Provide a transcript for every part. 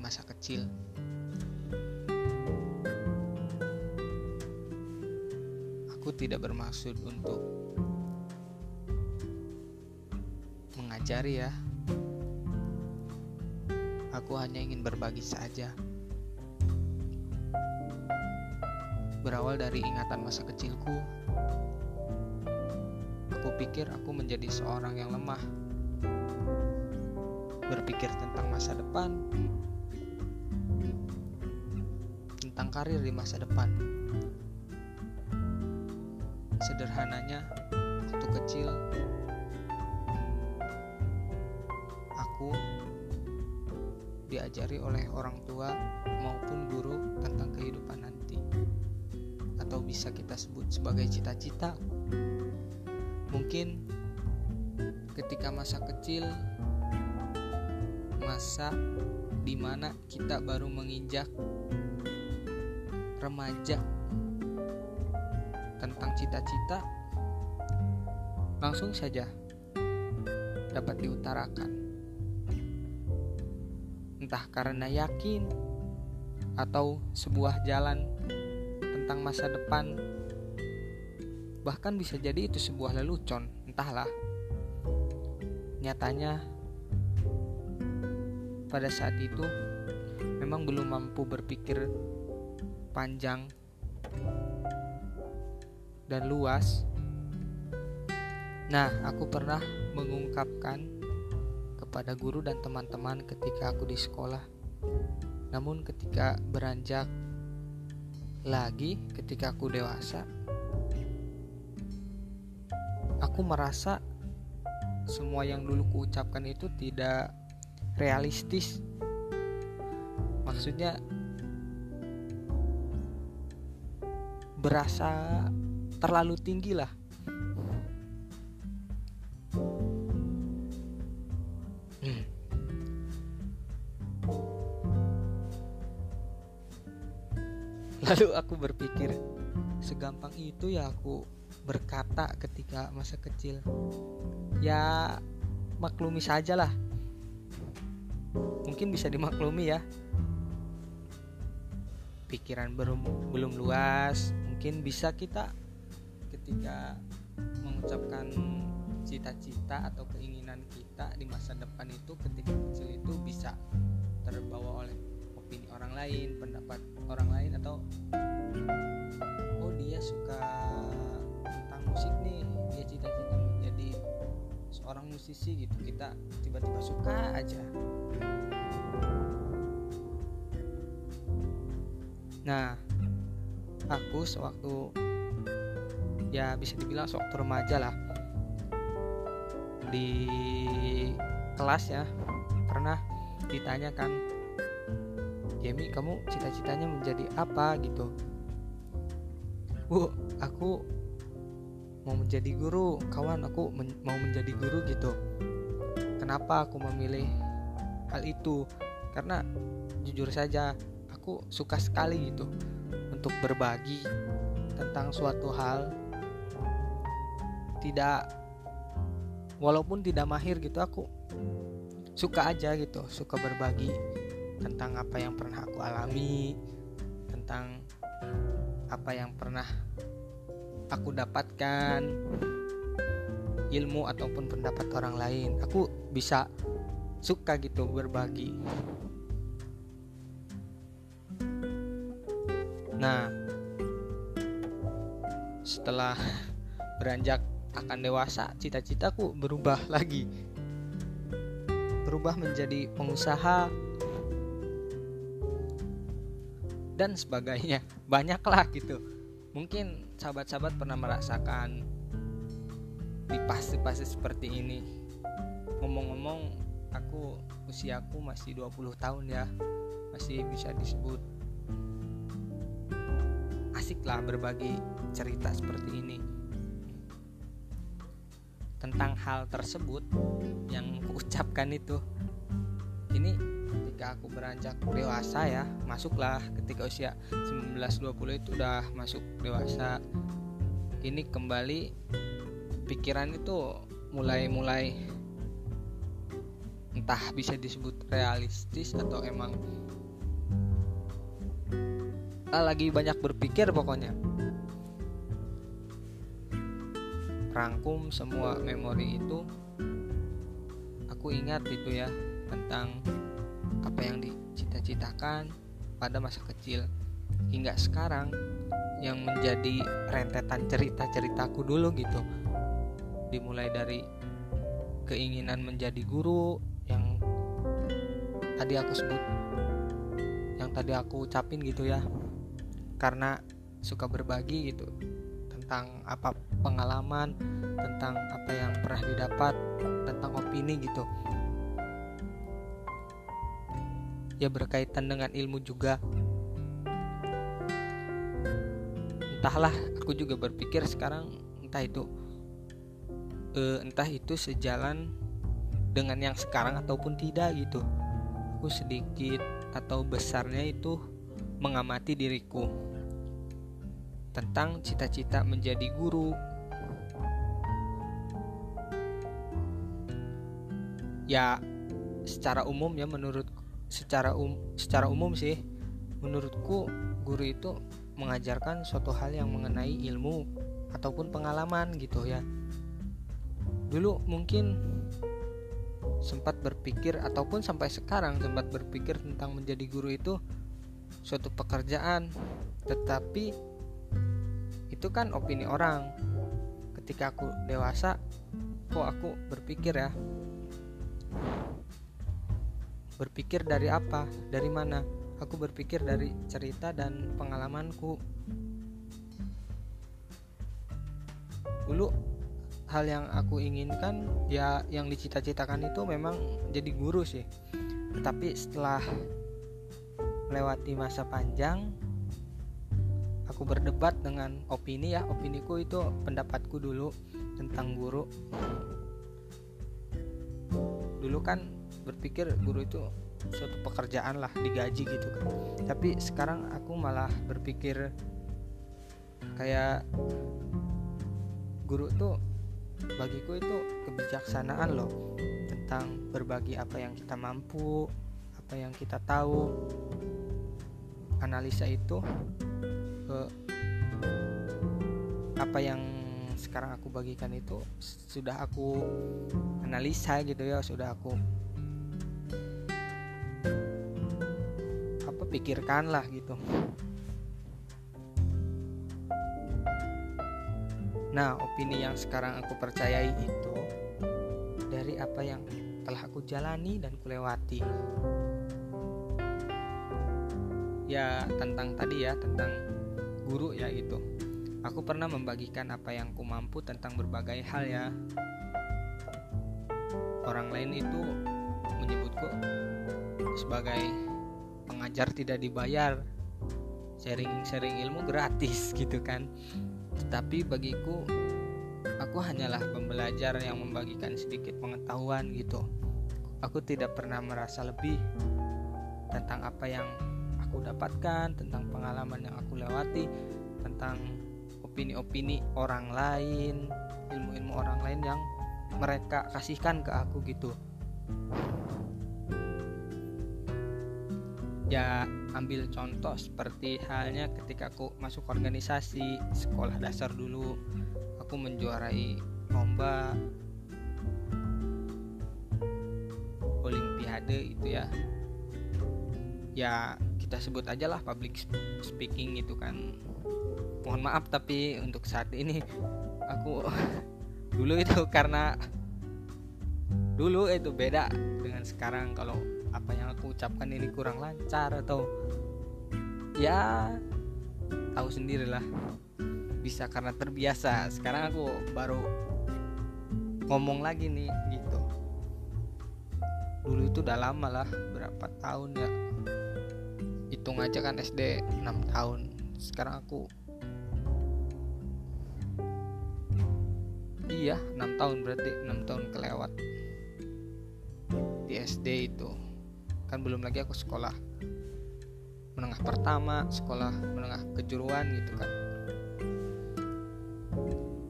masa kecil. Aku tidak bermaksud untuk mengajari ya. Aku hanya ingin berbagi saja. berawal dari ingatan masa kecilku. Aku pikir aku menjadi seorang yang lemah, berpikir tentang masa depan, tentang karir di masa depan. Sederhananya, waktu kecil aku diajari oleh orang tua maupun guru tentang kehidupan nanti atau bisa kita sebut sebagai cita-cita. Mungkin ketika masa kecil, masa di mana kita baru menginjak remaja tentang cita-cita, langsung saja dapat diutarakan. Entah karena yakin atau sebuah jalan tentang masa depan bahkan bisa jadi itu sebuah lelucon entahlah nyatanya pada saat itu memang belum mampu berpikir panjang dan luas. Nah aku pernah mengungkapkan kepada guru dan teman-teman ketika aku di sekolah. Namun ketika beranjak lagi ketika aku dewasa aku merasa semua yang dulu kuucapkan itu tidak realistis. Maksudnya berasa terlalu tinggi lah Lalu aku berpikir, segampang itu ya aku berkata ketika masa kecil. Ya maklumi saja lah. Mungkin bisa dimaklumi ya. Pikiran belum belum luas, mungkin bisa kita ketika mengucapkan cita-cita atau keinginan kita di masa depan itu ketika kecil itu bisa terbawa oleh opini orang lain pendapat orang lain atau oh dia suka tentang musik nih dia cita-cita menjadi seorang musisi gitu. Kita tiba-tiba suka aja. Nah aku sewaktu ya bisa dibilang sewaktu remaja lah. Di kelas ya pernah ditanyakan Jamie kamu cita-citanya menjadi apa? Gitu. Bu aku mau menjadi guru. Kawan aku men mau menjadi guru gitu. Kenapa aku memilih hal itu? Karena jujur saja aku suka sekali gitu untuk berbagi tentang suatu hal tidak walaupun tidak mahir gitu aku suka aja gitu suka berbagi tentang apa yang pernah aku alami, tentang apa yang pernah aku dapatkan, ilmu ataupun pendapat orang lain. Aku bisa suka gitu berbagi. Nah, setelah beranjak akan dewasa, cita-citaku berubah lagi. Berubah menjadi pengusaha dan sebagainya. Banyaklah gitu. Mungkin sahabat-sahabat pernah merasakan di fase-fase seperti ini. Ngomong-ngomong aku usiaku masih 20 tahun ya. Masih bisa disebut asik lah berbagi cerita seperti ini. Tentang hal tersebut yang kuucapkan itu. Ini ketika aku beranjak dewasa ya masuklah ketika usia 19-20 itu udah masuk dewasa. Ini kembali pikiran itu mulai-mulai entah bisa disebut realistis atau emang ah, lagi banyak berpikir pokoknya. Rangkum semua memori itu. Aku ingat itu ya tentang apa yang dicita-citakan pada masa kecil hingga sekarang yang menjadi rentetan cerita-ceritaku dulu gitu. Dimulai dari keinginan menjadi guru yang tadi aku sebut yang tadi aku ucapin gitu ya karena suka berbagi gitu tentang apa pengalaman tentang apa yang pernah didapat tentang opini gitu. Ya berkaitan dengan ilmu juga. Entahlah aku juga berpikir sekarang entah itu uh, entah itu sejalan dengan yang sekarang ataupun tidak gitu. Aku sedikit atau besarnya itu mengamati diriku tentang cita-cita menjadi guru ya secara umum ya menurut secara um secara umum sih menurutku guru itu mengajarkan suatu hal yang mengenai ilmu ataupun pengalaman gitu ya. Dulu mungkin sempat berpikir ataupun sampai sekarang sempat berpikir tentang menjadi guru itu suatu pekerjaan, tetapi itu kan opini orang. Ketika aku dewasa, kok aku berpikir ya. Berpikir dari apa? Dari mana? aku berpikir dari cerita dan pengalamanku dulu hal yang aku inginkan ya yang dicita-citakan itu memang jadi guru sih tapi setelah melewati masa panjang aku berdebat dengan opini ya. Opiniku itu pendapatku dulu tentang guru. Dulu kan berpikir guru itu suatu pekerjaan lah digaji gitu kan. Tapi sekarang aku malah berpikir kayak guru tuh bagiku itu kebijaksanaan loh. Tentang berbagi apa yang kita mampu apa yang kita tahu. Analisa itu ke apa yang sekarang aku bagikan itu sudah aku analisa gitu ya sudah aku pikirkan lah gitu. Nah opini yang sekarang aku percayai itu dari apa yang telah aku jalani dan kulewati. Ya tentang tadi ya tentang guru ya itu aku pernah membagikan apa yang ku mampu tentang berbagai hal ya. Orang lain itu menyebutku sebagai pengajar tidak dibayar. Sharing-sharing ilmu gratis gitu kan. Tetapi bagiku aku hanyalah pembelajar yang membagikan sedikit pengetahuan gitu. Aku tidak pernah merasa lebih tentang apa yang aku dapatkan tentang pengalaman yang aku lewati tentang opini-opini orang lain ilmu-ilmu orang lain yang mereka kasihkan ke aku gitu. Ya ambil contoh seperti halnya ketika aku masuk organisasi sekolah dasar dulu aku menjuarai lomba olimpiade itu ya. Ya kita sebut aja lah public speaking itu kan. Mohon maaf tapi untuk saat ini aku dulu itu karena dulu itu beda dengan sekarang kalau apa yang aku ucapkan ini kurang lancar atau ya tahu sendirilah bisa karena terbiasa. Sekarang aku baru ngomong lagi nih gitu. Dulu itu udah lama lah berapa tahun ya hitung aja kan SD 6 tahun. Sekarang aku iya 6 tahun berarti 6 tahun kelewat. Di SD itu. Kan belum lagi aku sekolah menengah pertama sekolah menengah kejuruan gitu kan.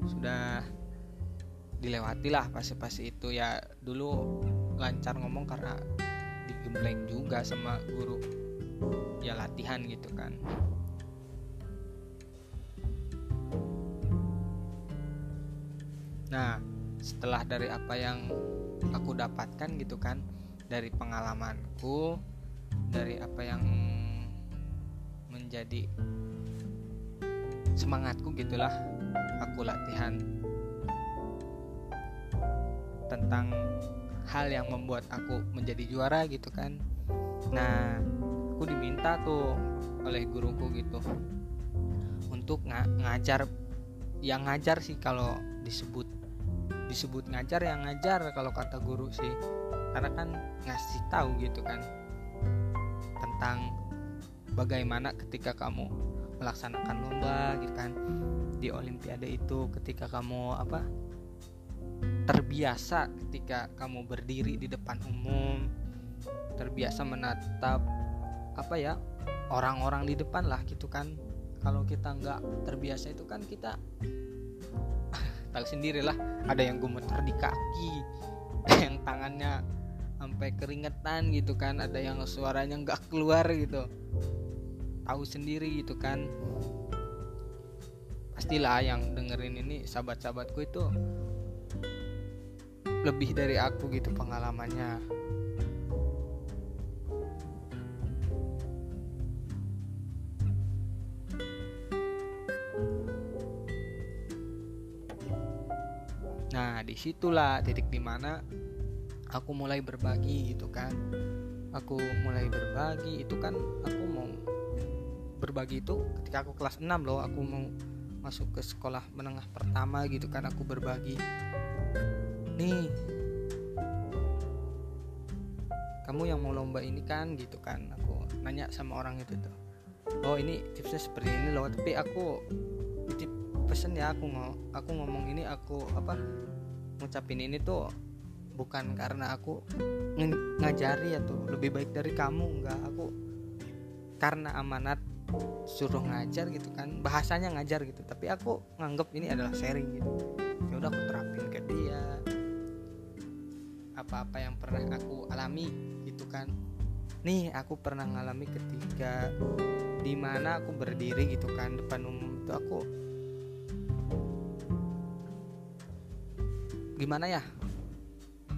Sudah dilewati lah fase-fase itu. Ya dulu lancar ngomong karena digembleng juga sama guru ya latihan gitu kan. Nah setelah dari apa yang aku dapatkan gitu kan dari pengalamanku dari apa yang menjadi semangatku gitulah aku latihan tentang hal yang membuat aku menjadi juara gitu kan. Nah aku diminta tuh oleh guruku gitu. Untuk ng ngajar yang ngajar sih kalau disebut disebut ngajar yang ngajar kalau kata guru sih. Karena kan ngasih tahu gitu kan tentang bagaimana ketika kamu melaksanakan lomba gitu kan. Di olimpiade itu ketika kamu apa terbiasa ketika kamu berdiri di depan umum terbiasa menatap apa ya orang-orang di depan lah gitu kan. Kalau kita nggak terbiasa itu kan kita tahu sendirilah ada yang gemeter di kaki yang tangannya sampai keringetan gitu kan ada yang suaranya nggak keluar gitu. Tahu sendiri gitu kan. Pastilah yang dengerin ini sahabat-sahabatku itu lebih dari aku gitu pengalamannya di situlah titik di mana aku mulai berbagi gitu kan. Aku mulai berbagi itu kan aku mau berbagi itu ketika aku kelas 6 loh, aku mau masuk ke sekolah menengah pertama gitu kan aku berbagi. Nih, kamu yang mau lomba ini kan gitu kan aku nanya sama orang itu tuh oh ini tipsnya seperti ini loh tapi aku titip pesen ya aku mau aku ngomong ini aku apa ngucapin ini tuh bukan karena aku ng ngajari ya tuh. Lebih baik dari kamu enggak. Aku karena amanat suruh ngajar gitu kan. Bahasanya ngajar gitu tapi aku nganggap ini adalah sharing gitu. Ya udah aku terapin ke dia. Apa-apa yang pernah aku alami gitu kan. Nih aku pernah ngalami ketika di mana aku berdiri gitu kan depan umum itu aku gimana ya?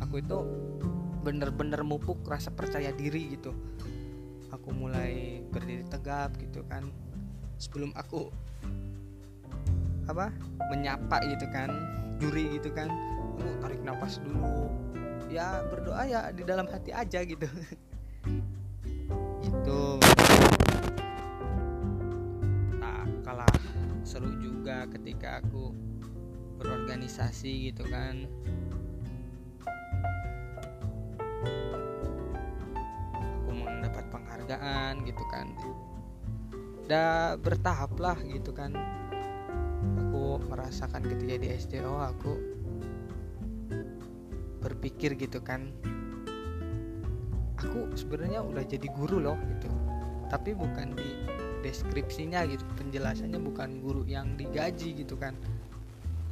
Aku itu bener-bener mupuk rasa percaya diri gitu. Aku mulai berdiri tegap gitu kan. Sebelum aku apa? Menyapa gitu kan juri gitu kan. Aku tarik nafas dulu. Ya berdoa ya di dalam hati aja gitu. Itu. Tak kalah seru juga ketika aku berorganisasi gitu kan. Aku mendapat penghargaan gitu kan. Udah bertahap lah gitu kan. Aku merasakan ketika di SDO aku berpikir gitu kan. Aku sebenarnya udah jadi guru loh gitu. Tapi bukan di deskripsinya gitu penjelasannya bukan guru yang digaji gitu kan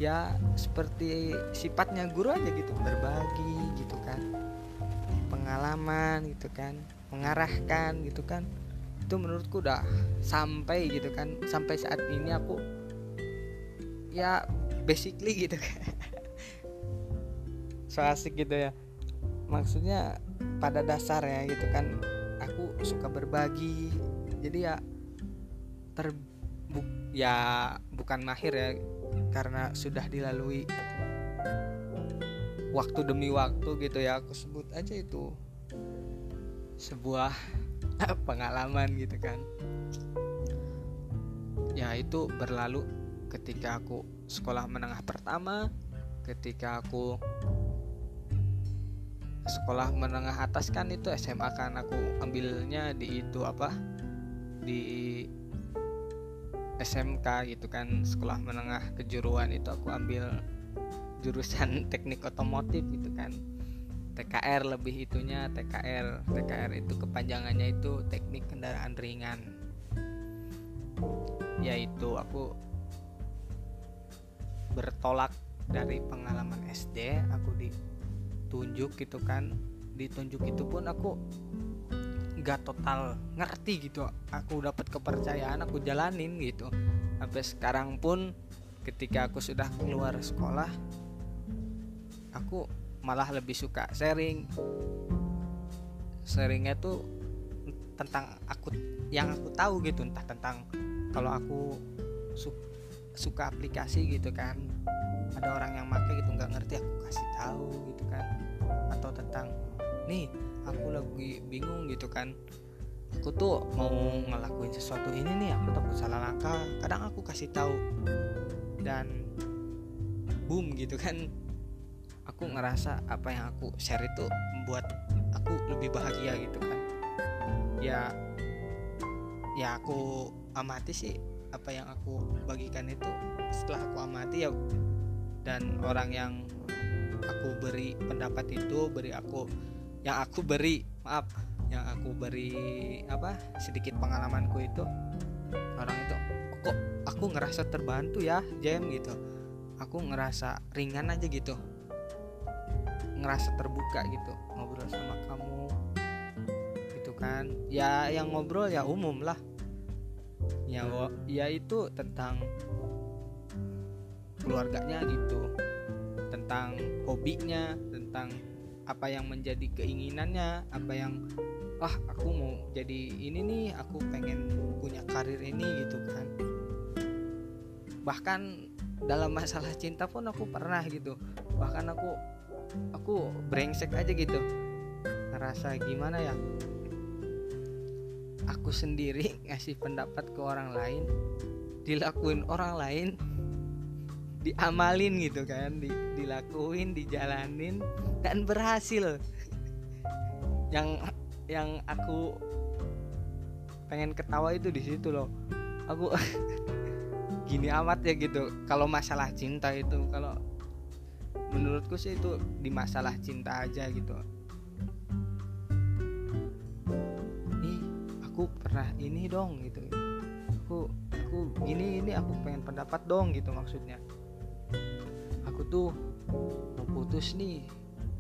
ya seperti sifatnya guru aja gitu berbagi gitu kan. Pengalaman gitu kan mengarahkan gitu kan. Itu menurutku udah sampai gitu kan. Sampai saat ini aku ya basically gitu kan. So asik gitu ya. Maksudnya pada dasar ya gitu kan aku suka berbagi. Jadi ya terbuk ya bukan mahir ya karena sudah dilalui waktu demi waktu gitu ya aku sebut aja itu sebuah pengalaman gitu kan. Ya itu berlalu ketika aku sekolah menengah pertama ketika aku sekolah menengah atas kan itu SMA kan aku ambilnya di itu apa? Di SMK gitu kan sekolah menengah kejuruan itu aku ambil jurusan teknik otomotif gitu kan. TKR lebih itunya TKR TKR itu kepanjangannya itu teknik kendaraan ringan. Yaitu aku bertolak dari pengalaman SD aku ditunjuk gitu kan. Ditunjuk itu pun aku nggak total ngerti gitu. Aku dapat kepercayaan aku jalanin gitu. Sampai sekarang pun ketika aku sudah keluar sekolah aku malah lebih suka sharing. Sharingnya tuh tentang aku yang aku tahu gitu entah tentang kalau aku su suka aplikasi gitu kan. Ada orang yang pakai gitu nggak ngerti aku kasih tahu gitu kan. Atau tentang nih aku lagi bingung gitu kan. Aku tuh mau ngelakuin sesuatu ini nih aku takut salah langkah. Kadang aku kasih tahu dan boom gitu kan. Aku ngerasa apa yang aku share itu membuat aku lebih bahagia gitu kan. Ya ya aku amati sih apa yang aku bagikan itu. Setelah aku amati ya dan orang yang aku beri pendapat itu beri aku yang aku beri maaf yang aku beri apa sedikit pengalamanku itu orang itu kok aku ngerasa terbantu ya Jem? gitu. Aku ngerasa ringan aja gitu. Ngerasa terbuka gitu ngobrol sama kamu gitu kan. Ya yang ngobrol ya umum lah. Ya ya itu tentang keluarganya gitu tentang hobinya tentang apa yang menjadi keinginannya apa yang wah aku mau jadi ini nih aku pengen punya karir ini gitu kan. Bahkan dalam masalah cinta pun aku pernah gitu. Bahkan aku aku brengsek aja gitu. Ngerasa gimana ya? Aku sendiri ngasih pendapat ke orang lain dilakuin orang lain diamalin gitu kan di, dilakuin dijalanin dan berhasil. Yang yang aku pengen ketawa itu di situ loh. Aku gini amat ya gitu. Kalau masalah cinta itu kalau menurutku sih itu di masalah cinta aja gitu. Ih aku pernah ini dong gitu. Aku aku gini ini aku pengen pendapat dong gitu maksudnya aku tuh mau putus nih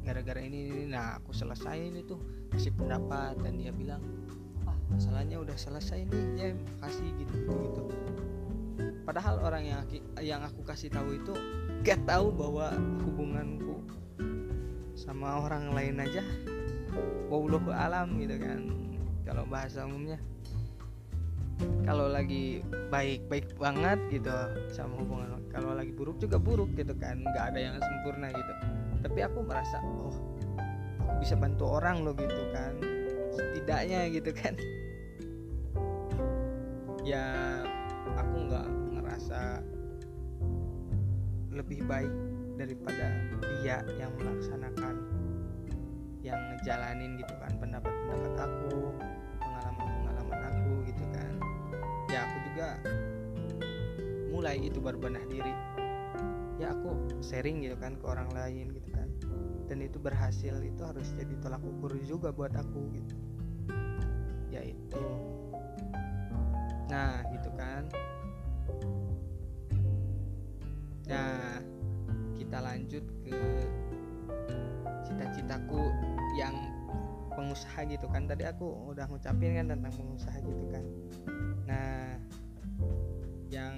gara-gara ini, ini nah aku selesaiin itu kasih pendapat dan dia bilang ah masalahnya udah selesai nih ya kasih gitu gitu, gitu. padahal orang yang yang aku kasih tahu itu gak tahu bahwa hubunganku sama orang lain aja wallahu alam gitu kan kalau bahasa umumnya kalau lagi baik baik banget gitu sama hubungan kalau lagi buruk juga buruk gitu kan nggak ada yang sempurna gitu. Tapi aku merasa oh aku bisa bantu orang loh gitu kan setidaknya gitu kan. Ya aku nggak ngerasa lebih baik daripada dia yang melaksanakan yang ngejalanin gitu kan pendapat-pendapat aku ya aku juga mulai itu berbenah diri. Ya aku sharing gitu kan ke orang lain gitu kan. Dan itu berhasil itu harus jadi tolak ukur juga buat aku gitu. Yaitu nah gitu kan. Nah, kita lanjut ke cita-citaku yang pengusaha gitu kan. Tadi aku udah ngucapin kan tentang pengusaha gitu kan. Nah, yang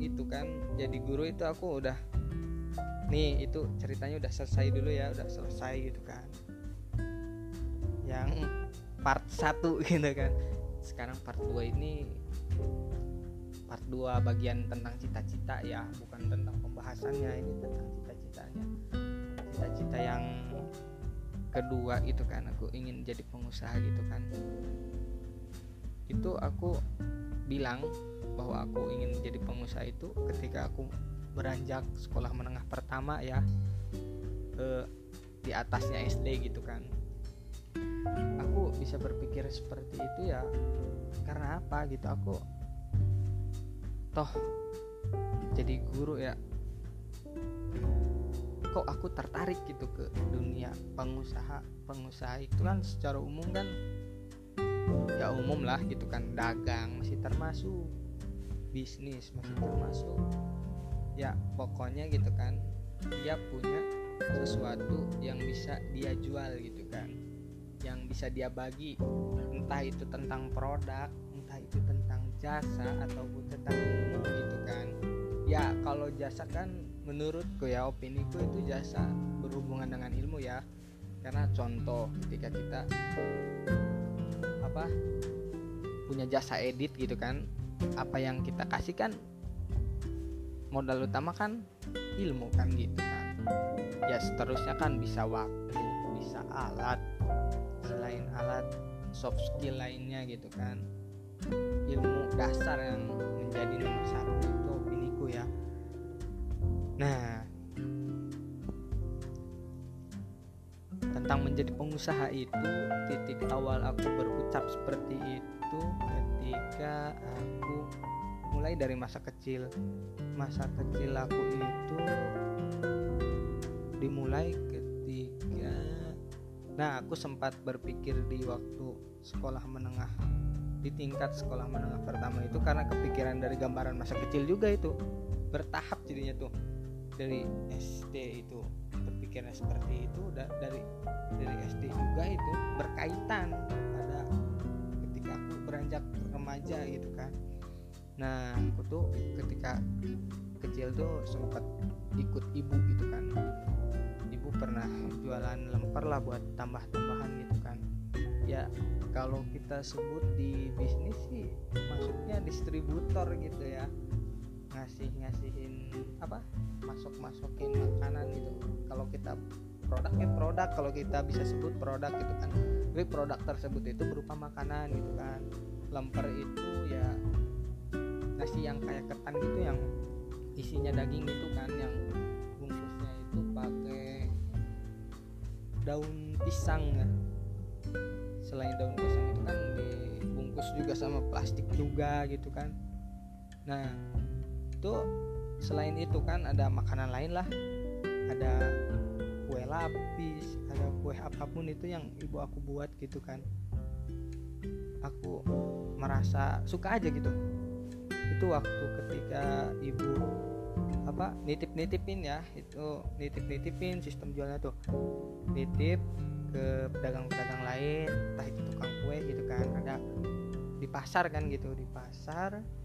itu kan jadi guru itu aku udah nih itu ceritanya udah selesai dulu ya, udah selesai gitu kan. Yang part 1 gitu kan. Sekarang part 2 ini part 2 bagian tentang cita-cita ya bukan tentang pembahasannya ini tentang cita-citanya cita-cita yang kedua itu kan aku ingin jadi pengusaha gitu kan. Itu aku bilang bahwa aku ingin jadi pengusaha itu ketika aku beranjak sekolah menengah pertama ya eh, di atasnya SD gitu kan. Aku bisa berpikir seperti itu ya karena apa gitu? Aku toh jadi guru ya kok aku tertarik gitu ke dunia pengusaha pengusaha itu kan secara umum kan ya umum lah gitu kan dagang masih termasuk bisnis masih termasuk ya pokoknya gitu kan dia punya sesuatu yang bisa dia jual gitu kan yang bisa dia bagi entah itu tentang produk entah itu tentang jasa ataupun tentang ilmu gitu kan. Ya kalau jasa kan menurutku ya opini ku itu jasa berhubungan dengan ilmu ya. Karena contoh ketika kita apa punya jasa edit gitu kan apa yang kita kasih kan modal utama kan ilmu kan gitu kan. Ya seterusnya kan bisa waktu bisa alat selain alat soft skill lainnya gitu kan. Ilmu dasar yang menjadi nomor satu itu opiniku ya nah tentang menjadi pengusaha itu titik awal aku berucap seperti itu ketika aku mulai dari masa kecil. Masa kecil aku itu dimulai ketika nah aku sempat berpikir di waktu sekolah menengah di tingkat sekolah menengah pertama itu karena kepikiran dari gambaran masa kecil juga itu bertahap jadinya tuh dari SD itu berpikirnya seperti itu dari dari SD juga itu berkaitan pada ketika aku beranjak remaja gitu kan. Nah aku tuh ketika kecil tuh sempat ikut ibu gitu kan. Ibu pernah jualan lemper lah buat tambah-tambahan gitu kan. Ya kalau kita sebut di bisnis sih masuknya distributor gitu ya ngasih ngasihin apa masuk masukin makanan gitu. Kalau kita produk ya produk kalau kita bisa sebut produk gitu kan. Tapi produk tersebut itu berupa makanan gitu kan. Lemper itu ya nasi yang kayak ketan gitu yang isinya daging itu kan yang bungkusnya itu pakai daun pisang ya. Selain daun pisang itu kan dibungkus juga sama plastik juga gitu kan. Nah itu selain itu kan ada makanan lain lah. Ada kue lapis ada kue apa pun itu yang ibu aku buat gitu kan. Aku merasa suka aja gitu. Itu waktu ketika ibu apa nitip nitipin ya itu nitip nitipin sistem jualnya tuh. Nitip ke pedagang-pedagang lain entah itu tukang kue gitu kan ada di pasar kan gitu di pasar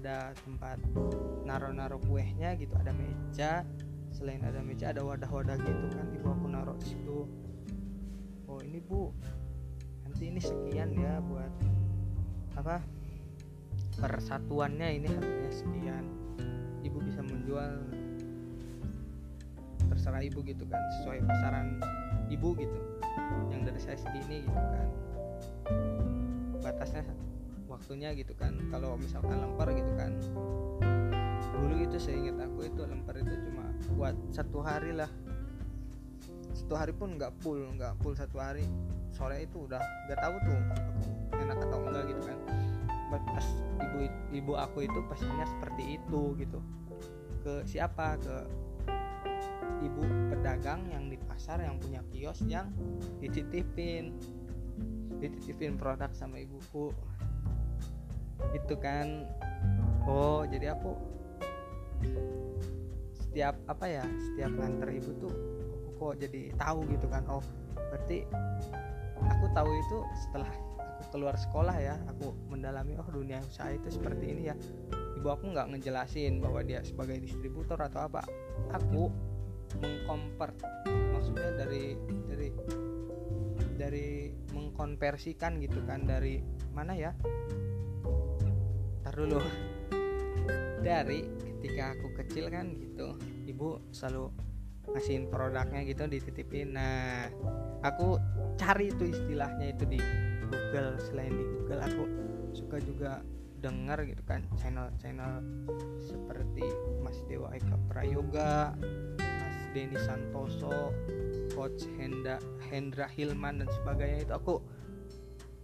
ada tempat naro-naro kuehnya gitu ada meja. Selain ada meja ada wadah-wadah gitu kan ibu aku naruh di situ. Oh ini bu. Nanti ini sekian ya buat apa persatuannya ini harganya sekian. Ibu bisa menjual. Terserah ibu gitu kan sesuai pasaran ibu gitu. Yang dari saya segini gitu kan. Batasnya waktunya gitu kan. Kalau misalkan lempar gitu kan. Dulu itu saya ingat aku itu lempar itu cuma buat satu hari lah. Satu hari pun nggak full nggak full satu hari. Sore itu udah nggak tahu tuh enak atau enggak gitu kan. Pas ibu ibu aku itu pesannya seperti itu gitu. Ke siapa? Ke ibu pedagang yang di pasar yang punya kios yang dititipin. Dititipin produk sama ibuku itu kan. Oh jadi aku setiap apa ya setiap nganter ibu tuh aku kok jadi tahu gitu kan. Oh berarti aku tahu itu setelah keluar sekolah ya aku mendalami oh dunia usaha itu seperti ini ya. Ibu aku nggak ngejelasin bahwa dia sebagai distributor atau apa. Aku mengkonvert maksudnya dari dari dari mengkonversikan gitu kan dari mana ya tar dulu. Dari ketika aku kecil kan gitu ibu selalu ngasihin produknya gitu dititipin. Nah aku cari itu istilahnya itu di Google. Selain di Google aku suka juga dengar gitu kan channel-channel seperti Mas Dewa Eka Prayoga, Mas Denny Santoso, Coach Hendra Hendra Hilman dan sebagainya. Itu aku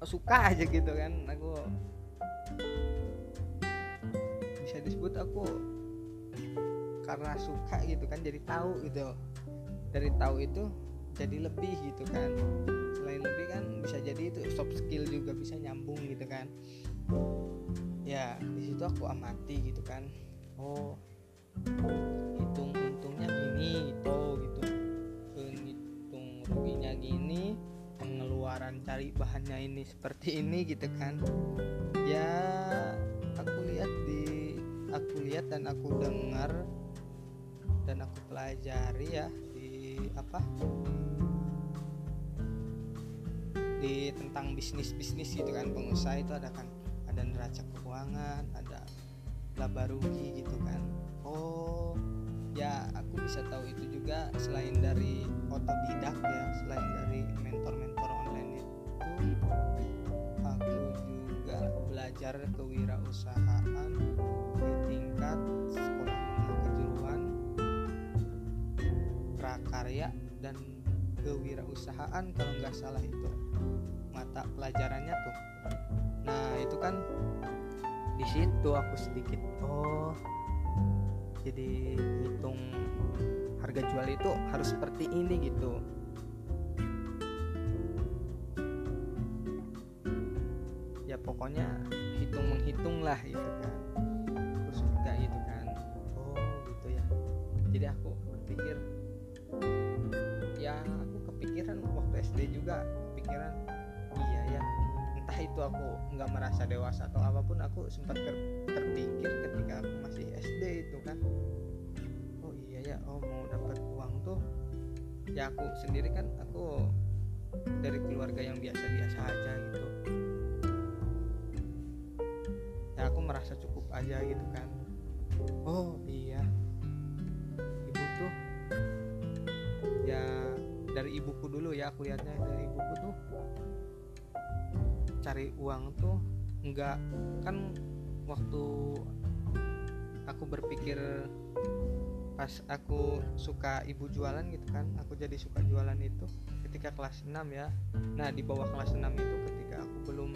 suka aja gitu kan. Aku bisa disebut aku karena suka gitu kan jadi tahu gitu. Dari tahu itu jadi lebih gitu kan. Selain lebih kan bisa jadi itu soft skill juga bisa nyambung gitu kan. Ya di situ aku amati gitu kan. Oh hitung untungnya gini gitu gitu. Hitung ruginya gini pengeluaran cari bahannya ini seperti ini gitu kan. Ya aku lihat dan aku dengar dan aku pelajari ya di apa? Di tentang bisnis bisnis gitu kan pengusaha itu ada kan ada neraca keuangan ada laba rugi gitu kan. Oh ya aku bisa tahu itu juga selain dari otodidak ya selain dari mentor-mentor online itu aku juga belajar kewirausahaan tingkat sekolah menengah kejuruan prakarya dan kewirausahaan kalau nggak salah itu mata pelajarannya tuh. Nah itu kan di situ aku sedikit oh jadi hitung harga jual itu harus seperti ini gitu. Ya pokoknya hitung menghitung lah gitu kan gitu ya. Jadi aku berpikir ya aku kepikiran waktu SD juga kepikiran iya ya. Entah itu aku nggak merasa dewasa atau apa pun aku sempat ter terpikir ketika aku masih SD itu kan. Oh iya ya oh mau dapat uang tuh ya aku sendiri kan aku dari keluarga yang biasa-biasa aja gitu. Ya aku merasa cukup aja gitu kan. Oh dari ibuku dulu ya aku lihatnya dari ibuku tuh cari uang tuh enggak kan waktu aku berpikir pas aku suka ibu jualan gitu kan aku jadi suka jualan itu ketika kelas 6 ya. Nah di bawah kelas 6 itu ketika aku belum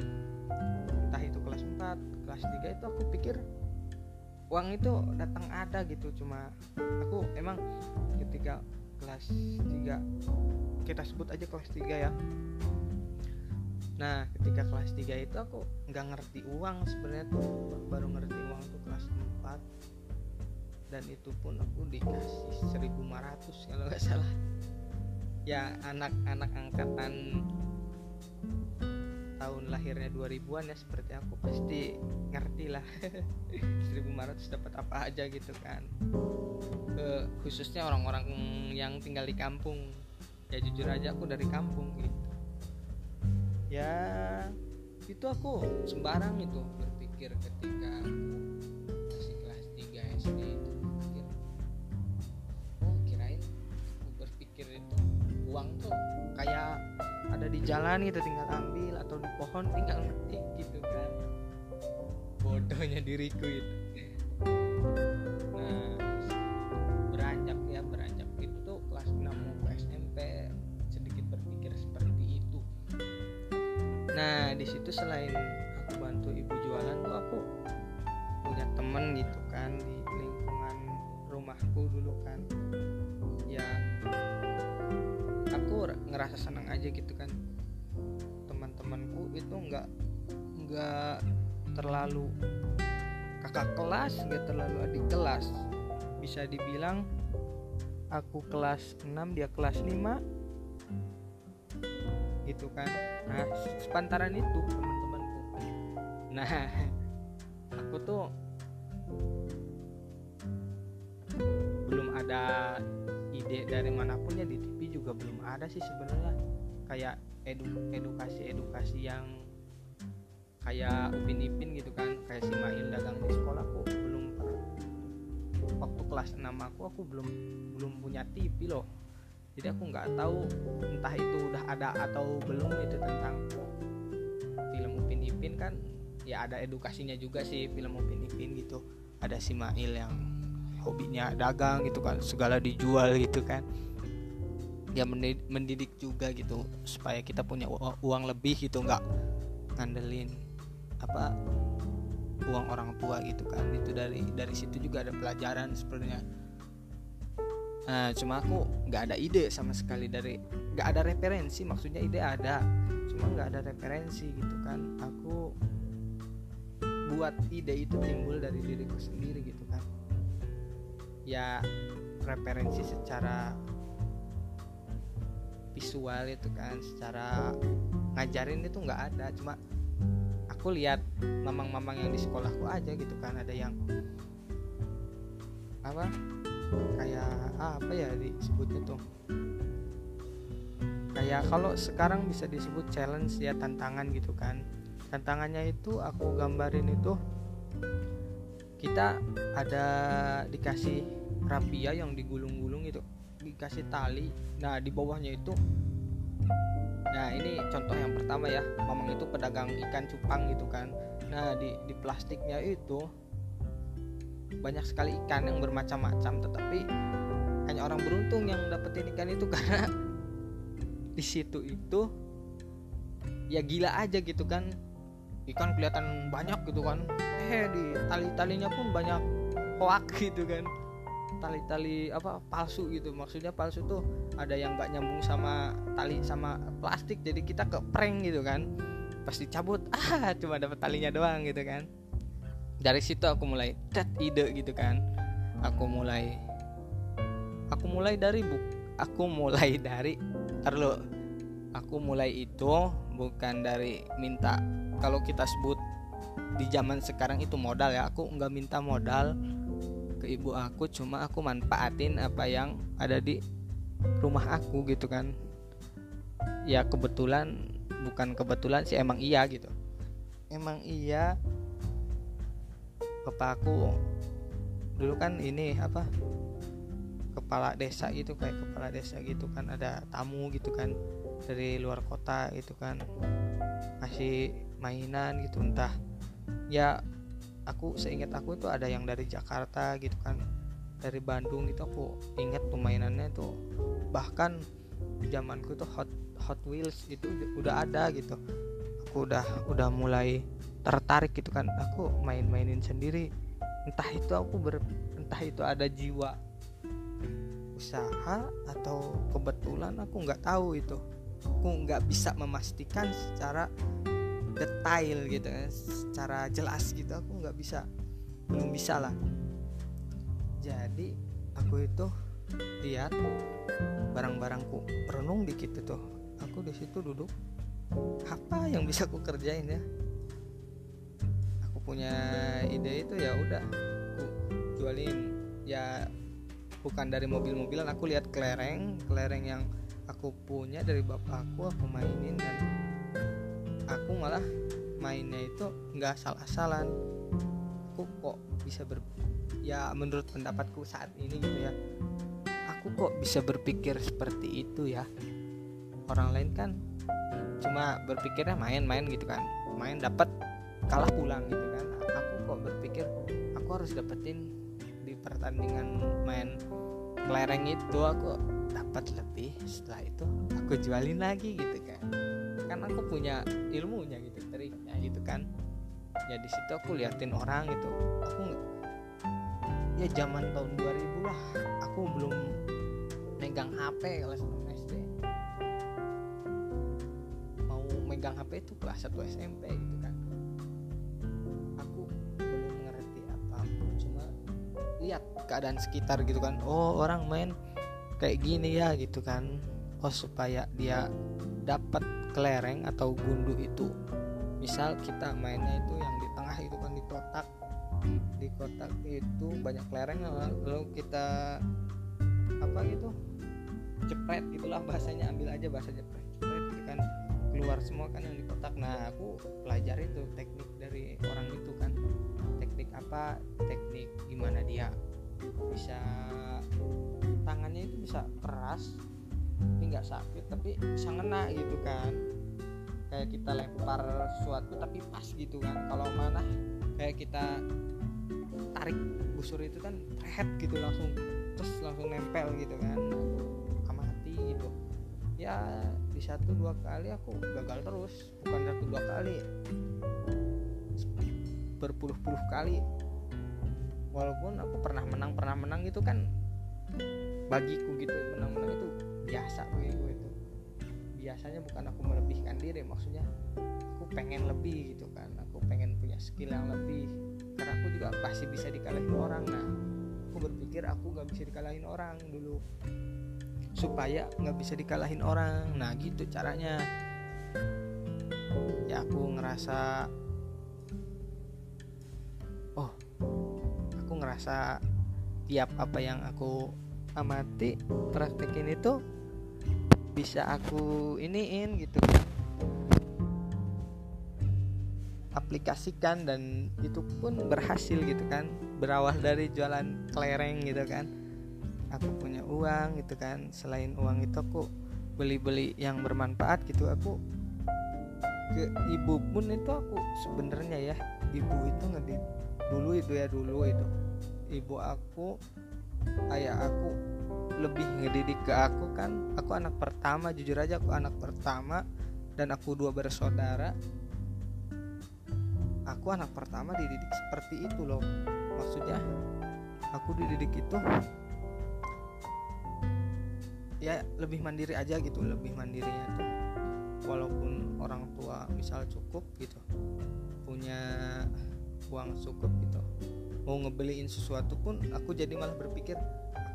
entah itu kelas 4 kelas 3 itu aku pikir uang itu datang ada gitu cuma aku emang ketika kelas 3 kita sebut aja kelas 3 ya. Nah ketika kelas 3 itu aku nggak ngerti uang sebenarnya tuh. Baru ngerti uang tuh kelas 4 dan itu pun aku dikasih 1500 kalau nggak salah. Ya anak-anak angkatan tahun lahirnya 2000-an ya seperti aku pasti ngerti lah. 1500 dapat apa aja gitu kan. E, khususnya orang-orang yang tinggal di kampung. Ya jujur aja aku dari kampung gitu. Ya itu aku sembarang itu berpikir ketika aku masih kelas 3 SD ada di jalan gitu tinggal ambil atau di pohon tinggal ngetik gitu kan. Bodohnya diriku itu. Nah beranjak ya beranjak itu tuh kelas 6 mau ke SMP sedikit berpikir seperti itu. Nah di situ selain aku bantu ibu jualan tuh aku punya temen gitu kan di lingkungan rumahku dulu kan ngerasa senang aja gitu kan. Teman-temanku itu nggak nggak terlalu kakak kelas nggak terlalu adik kelas. Bisa dibilang aku kelas 6 dia kelas 5 gitu kan. Nah sepantaran itu teman-temanku. Nah aku tuh belum ada ide dari mana pun ya di juga belum ada sih sebenarnya. Kayak edu edukasi edukasi yang kayak Upin Ipin gitu kan kayak si Mail dagang di sekolahku belum waktu kelas 6 aku aku belum belum punya TV loh. Jadi aku nggak tahu entah itu udah ada atau belum itu tentang film Upin Ipin kan. Ya ada edukasinya juga sih film Upin Ipin gitu. Ada si Mail yang hobinya dagang gitu kan segala dijual gitu kan ya mendidik juga gitu supaya kita punya uang lebih gitu nggak ngandelin apa uang orang tua gitu kan. Itu dari dari situ juga ada pelajaran sebenarnya. Nah cuma aku nggak ada ide sama sekali dari nggak ada referensi maksudnya ide ada cuma nggak ada referensi gitu kan. Aku buat ide itu timbul dari diriku sendiri gitu kan. Ya referensi secara visual itu kan secara ngajarin itu nggak ada. Cuma aku lihat mamang-mamang yang di sekolahku aja gitu kan ada yang apa kayak ah, apa ya disebutnya tuh? Kayak kalau sekarang bisa disebut challenge ya tantangan gitu kan. Tantangannya itu aku gambarin itu kita ada dikasih rapia yang digulung-gulung itu dikasih tali. Nah di bawahnya itu Nah ini contoh yang pertama ya. Mamang itu pedagang ikan cupang gitu kan. Nah di, di plastiknya itu Banyak sekali ikan yang bermacam-macam Tetapi hanya orang beruntung yang dapetin ikan itu. Karena di situ itu Ya gila aja gitu kan. Ikan kelihatan banyak gitu kan. Eh di tali-talinya pun banyak hoak gitu kan tali-tali apa palsu gitu. Maksudnya palsu tuh ada yang nggak nyambung sama tali sama plastik. Jadi kita ke prank gitu kan. Pasti cabut ah cuma dapat talinya doang gitu kan. Dari situ aku mulai tet ide gitu kan. Aku mulai aku mulai dari buk aku mulai dari terlalu aku mulai itu bukan dari minta kalau kita sebut di zaman sekarang itu modal ya. Aku nggak minta modal ke ibu aku cuma aku manfaatin apa yang ada di rumah aku gitu kan. Ya kebetulan bukan kebetulan sih emang iya gitu. Emang iya bapak aku dulu kan ini apa kepala desa gitu kayak kepala desa gitu kan ada tamu gitu kan dari luar kota gitu kan masih mainan gitu entah. Ya aku seingat aku itu ada yang dari Jakarta gitu kan dari Bandung itu aku ingat pemainannya tuh bahkan zamanku tuh Hot Hot Wheels itu udah ada gitu. Aku udah udah mulai tertarik gitu kan aku main-mainin sendiri. Entah itu aku ber entah itu ada jiwa usaha atau kebetulan aku nggak tahu itu. Aku nggak bisa memastikan secara detail gitu kan secara jelas gitu aku nggak bisa belum bisa lah. Jadi aku itu lihat barang-barangku merenung dikit tuh aku di situ duduk. Apa yang bisa aku kerjain ya? Aku punya ide itu ya udah aku jualin. Ya bukan dari mobil-mobilan aku lihat kelereng kelereng yang aku punya dari bapakku aku mainin dan aku malah mainnya itu nggak asal-asalan aku kok bisa ber ya menurut pendapatku saat ini gitu ya aku kok bisa berpikir seperti itu ya. Orang lain kan cuma berpikirnya main-main gitu kan main dapat kalah pulang gitu kan. Aku kok berpikir aku harus dapetin di pertandingan main kelereng itu aku dapat lebih setelah itu aku jualin lagi gitu kan kan aku punya ilmunya gitu triknya gitu kan. Ya di situ aku liatin orang gitu. Aku ya zaman tahun 2000 lah aku belum megang HP kelas 6 SD mau megang HP itu kelas 1 SMP gitu kan. Aku belum ngerti apa pun cuma lihat keadaan sekitar gitu kan. Oh orang main kayak gini ya gitu kan. Oh supaya dia dapat kelereng atau gundu itu misal kita mainnya itu yang di tengah itu kan di kotak. Di kotak itu banyak kelereng lalu kita apa gitu cepret gitulah bahasanya ambil aja bahasa cepret gitu kan keluar semua kan yang di kotak. Nah aku pelajari tuh teknik dari orang itu kan. Teknik apa teknik gimana dia bisa tangannya itu bisa keras tapi nggak sakit tapi bisa ngena gitu kan. Kayak kita lempar sesuatu tapi pas gitu kan. Kalau mana kayak kita tarik busur itu kan rehet gitu langsung terus langsung nempel gitu kan. Amati gitu. Ya di satu dua kali aku gagal terus. Bukan satu dua kali. Berpuluh-puluh kali. Walaupun aku pernah menang pernah menang gitu kan bagiku gitu menang-menang itu biasa bagi gue itu. Biasanya bukan aku melebihkan diri maksudnya aku pengen lebih gitu kan. Aku pengen punya skill yang lebih karena aku juga pasti bisa dikalahin orang. Nah aku berpikir aku gak bisa dikalahin orang dulu supaya nggak bisa dikalahin orang. Nah gitu caranya. Ya aku ngerasa oh aku ngerasa tiap apa yang aku amati praktekin itu bisa aku iniin gitu. Kan aplikasikan dan itu pun berhasil gitu kan. Berawal dari jualan kelereng gitu kan. Aku punya uang gitu kan. Selain uang itu aku beli-beli yang bermanfaat gitu aku ke ibu pun itu aku sebenarnya ya ibu itu ngedit. Dulu itu ya dulu itu. Ibu aku ayah aku lebih ngedidik ke aku kan aku anak pertama jujur aja aku anak pertama dan aku dua bersaudara. Aku anak pertama dididik seperti itu loh maksudnya aku dididik itu ya lebih mandiri aja gitu lebih mandirinya tuh. Walaupun orang tua misal cukup gitu punya uang cukup gitu mau ngebeliin sesuatu pun aku jadi malah berpikir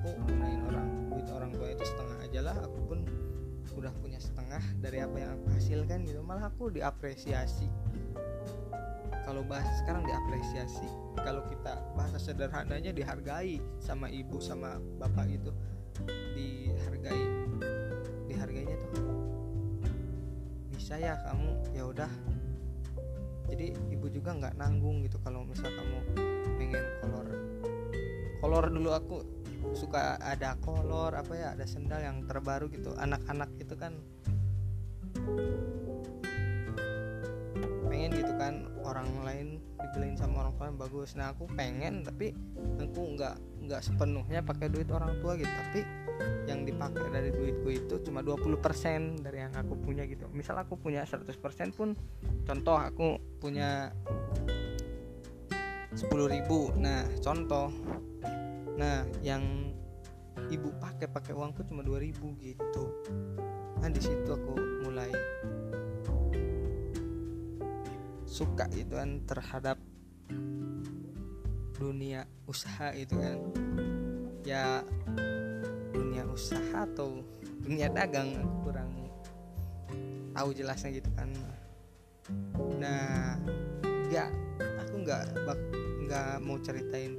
aku gunain orang. Duit orang tua itu setengah aja lah aku pun udah punya setengah dari apa yang aku hasilkan gitu. Malah aku diapresiasi. Kalau bahas sekarang diapresiasi. Kalau kita bahasa sederhananya dihargai sama ibu sama bapak itu dihargai. Dihargainya tuh bisa ya kamu? Ya udah. Jadi ibu juga nggak nanggung gitu kalau misal kamu pengen kolor. Kolor dulu aku suka ada kolor apa ya ada sendal yang terbaru gitu. Anak-anak itu kan pengen gitu kan orang lain dibeliin sama orang tua bagus. Nah aku pengen tapi aku nggak nggak sepenuhnya pakai duit orang tua gitu. Tapi yang dipakai dari duitku itu cuma 20% dari yang aku punya gitu. Misal aku punya 100% pun contoh aku punya 10.000 nah contoh nah yang ibu pakai pakai uangku cuma 2000 gitu. Nah di situ aku mulai suka gitu kan terhadap dunia usaha itu kan. Ya dunia usaha atau dunia dagang aku kurang tahu jelasnya gitu kan. Nah nggak aku nggak nggak mau ceritain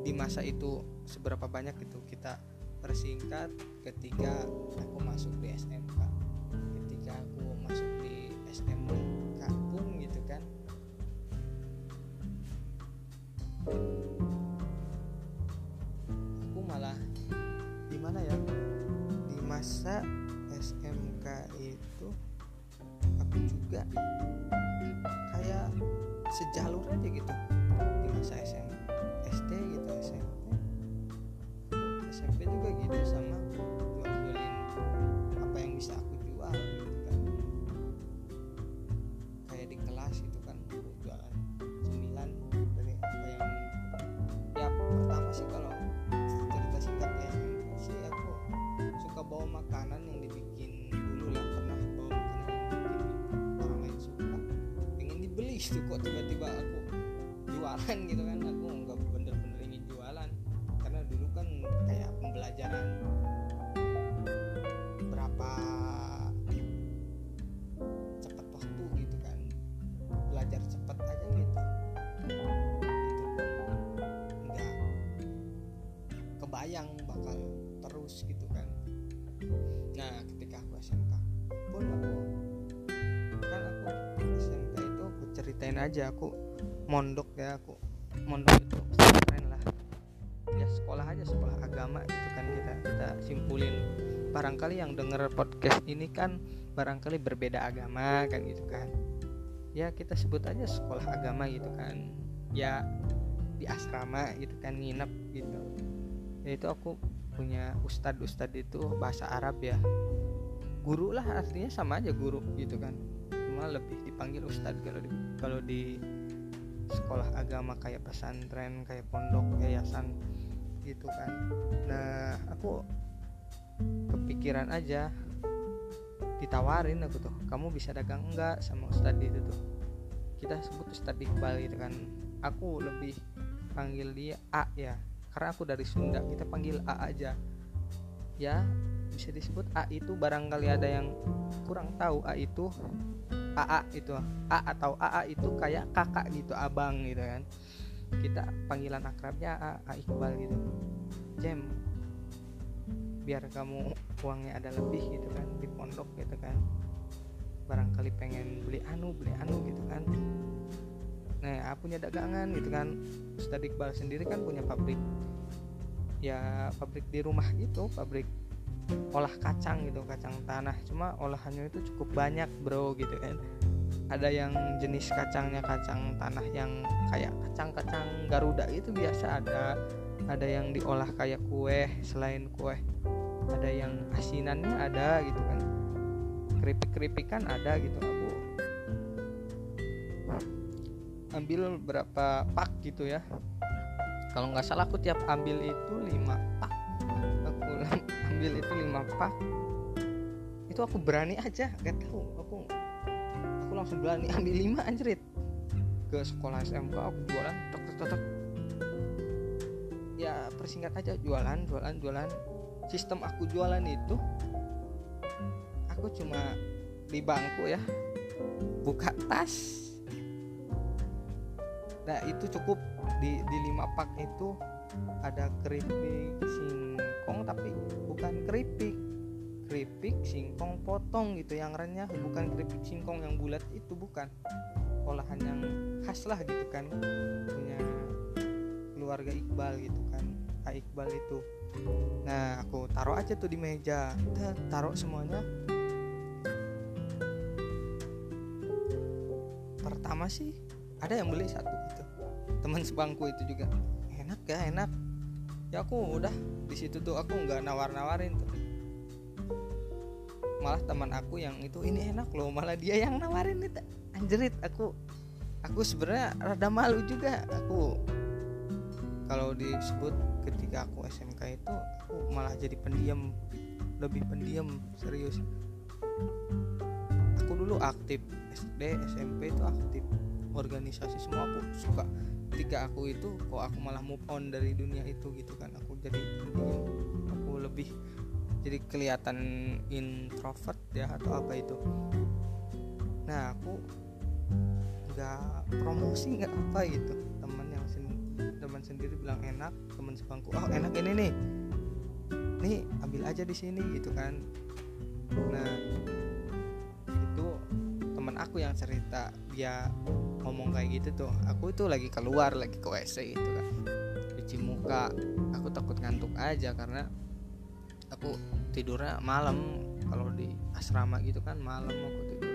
di masa itu seberapa banyak itu kita persingkat ketika aku masuk di SMK ketika aku masuk di SMK pun gitu kan. Aku malah gimana ya? Di masa SMK itu aku juga dibeli itu kok tiba-tiba aku jualan gitu kan aja aku mondok ya aku mondok itu pesantren lah. Ya sekolah aja sekolah agama gitu kan kita kita simpulin. Barangkali yang denger podcast ini kan barangkali berbeda agama kan gitu kan. Ya kita sebut aja sekolah agama gitu kan. Ya di asrama gitu kan nginep gitu. Ya itu aku punya ustadz ustadz itu bahasa Arab ya. Guru lah artinya sama aja guru gitu kan. Cuma lebih dipanggil ustadz kalau di kalau di sekolah agama kayak pesantren kayak pondok yayasan gitu kan. Nah aku kepikiran aja ditawarin aku tuh kamu bisa dagang enggak sama Ustadz itu tuh? Kita sebut Ustadz Iqbal gitu kan. Aku lebih panggil dia A ya karena aku dari Sunda kita panggil A aja. Ya bisa disebut A itu barangkali ada yang kurang tahu A itu AA itu A atau AA itu kayak kakak gitu abang gitu kan. Kita panggilan akrabnya A, A Iqbal gitu. Jem biar kamu uangnya ada lebih gitu kan di pondok gitu kan. Barangkali pengen beli anu beli anu gitu kan. Nah punya dagangan gitu kan. Ustadz Iqbal sendiri kan punya pabrik ya pabrik di rumah gitu pabrik olah kacang gitu kacang tanah. Cuma olahannya itu cukup banyak bro gitu kan. Ada yang jenis kacangnya kacang tanah yang kayak kacang-kacang Garuda itu biasa ada. Ada yang diolah kayak kue selain kue ada yang asinannya ada gitu kan. Keripik-keripikan ada gitu aku ambil berapa pak gitu ya. Kalau nggak salah aku tiap ambil itu lima pak aku ambil itu lima pak. Itu aku berani aja gak tahu. Aku aku langsung berani ambil lima anjrit. Ke sekolah SMK aku jualan tok tok. Ya persingkat aja jualan jualan jualan. Sistem aku jualan itu aku cuma di bangku ya buka tas. Nah itu cukup. Di di lima pak itu ada keripik singkong tapi bukan keripik. Keripik singkong potong gitu yang renyah. Bukan keripik singkong yang bulat itu bukan. Olahan yang khas lah gitu kan. Punya keluarga Iqbal gitu kan. Kak Iqbal itu. Nah aku taruh aja tuh di meja. Taruh semuanya. Pertama sih ada yang beli satu gitu teman sebangku itu juga. Enak ya enak ya aku udah di situ tuh aku nggak nawar-nawarin tuh. Malah teman aku yang itu ini enak loh malah dia yang nawarin itu. Anjrit aku aku sebenarnya rada malu juga. Aku kalau disebut ketika aku SMK itu aku malah jadi pendiam lebih pendiam serius. Aku dulu aktif SD SMP itu aktif. Organisasi semua aku suka ketika aku itu kok aku malah move on dari dunia itu gitu kan. Aku jadi aku lebih jadi kelihatan introvert ya atau apa itu. Nah aku nggak promosi nggak apa gitu. Teman yang sen teman sendiri bilang enak teman sebangku oh enak ini nih. Nih ambil aja di sini gitu kan. Nah aku yang cerita dia ngomong kayak gitu tuh. Aku itu lagi keluar lagi ke WC gitu kan. Cuci muka. Aku takut ngantuk aja karena aku tidurnya malam. Kalau di asrama gitu kan malam aku tidur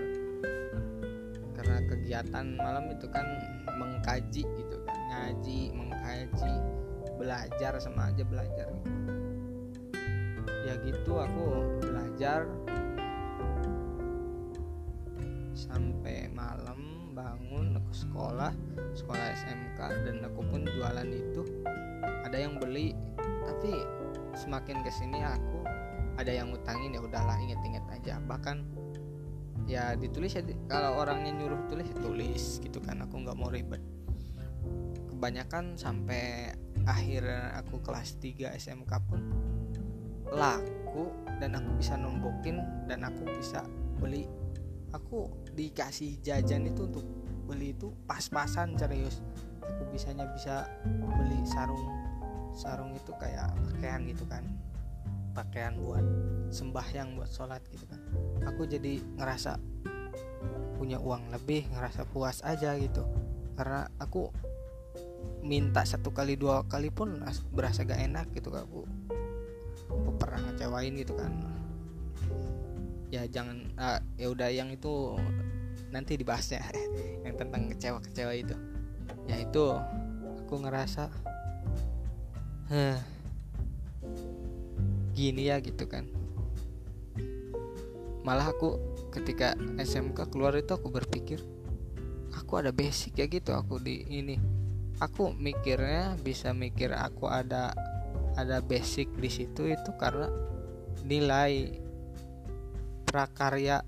karena kegiatan malam itu kan mengkaji gitu kan. Ngaji mengkaji belajar sama aja belajar gitu. Ya gitu aku belajar sampai malam bangun ke sekolah sekolah SMK dan aku pun jualan itu. Ada yang beli tapi semakin ke sini aku ada yang ngutangin ya udahlah inget-inget aja. Bahkan ya ditulis ya kalau orangnya nyuruh tulis ya tulis gitu kan. Aku nggak mau ribet. Kebanyakan sampai akhir aku kelas 3 SMK pun laku dan aku bisa nombokin dan aku bisa beli. Aku dikasih jajan itu untuk beli itu pas-pasan serius. Aku bisanya bisa beli sarung sarung itu kayak pakaian gitu kan. Pakaian buat sembahyang buat sholat gitu kan. Aku jadi ngerasa punya uang lebih ngerasa puas aja gitu. Karena aku minta satu kali dua kali pun berasa gak enak gitu aku. Aku pernah ngecewain gitu kan. Ya jangan uh, ya udah yang itu nanti dibahasnya yang tentang kecewa-kecewa itu. Ya itu aku ngerasa huh, gini ya gitu kan. Malah aku ketika SMK keluar itu aku berpikir aku ada basic ya gitu aku di ini. Aku mikirnya bisa mikir aku ada ada basic di situ itu karena nilai prakarya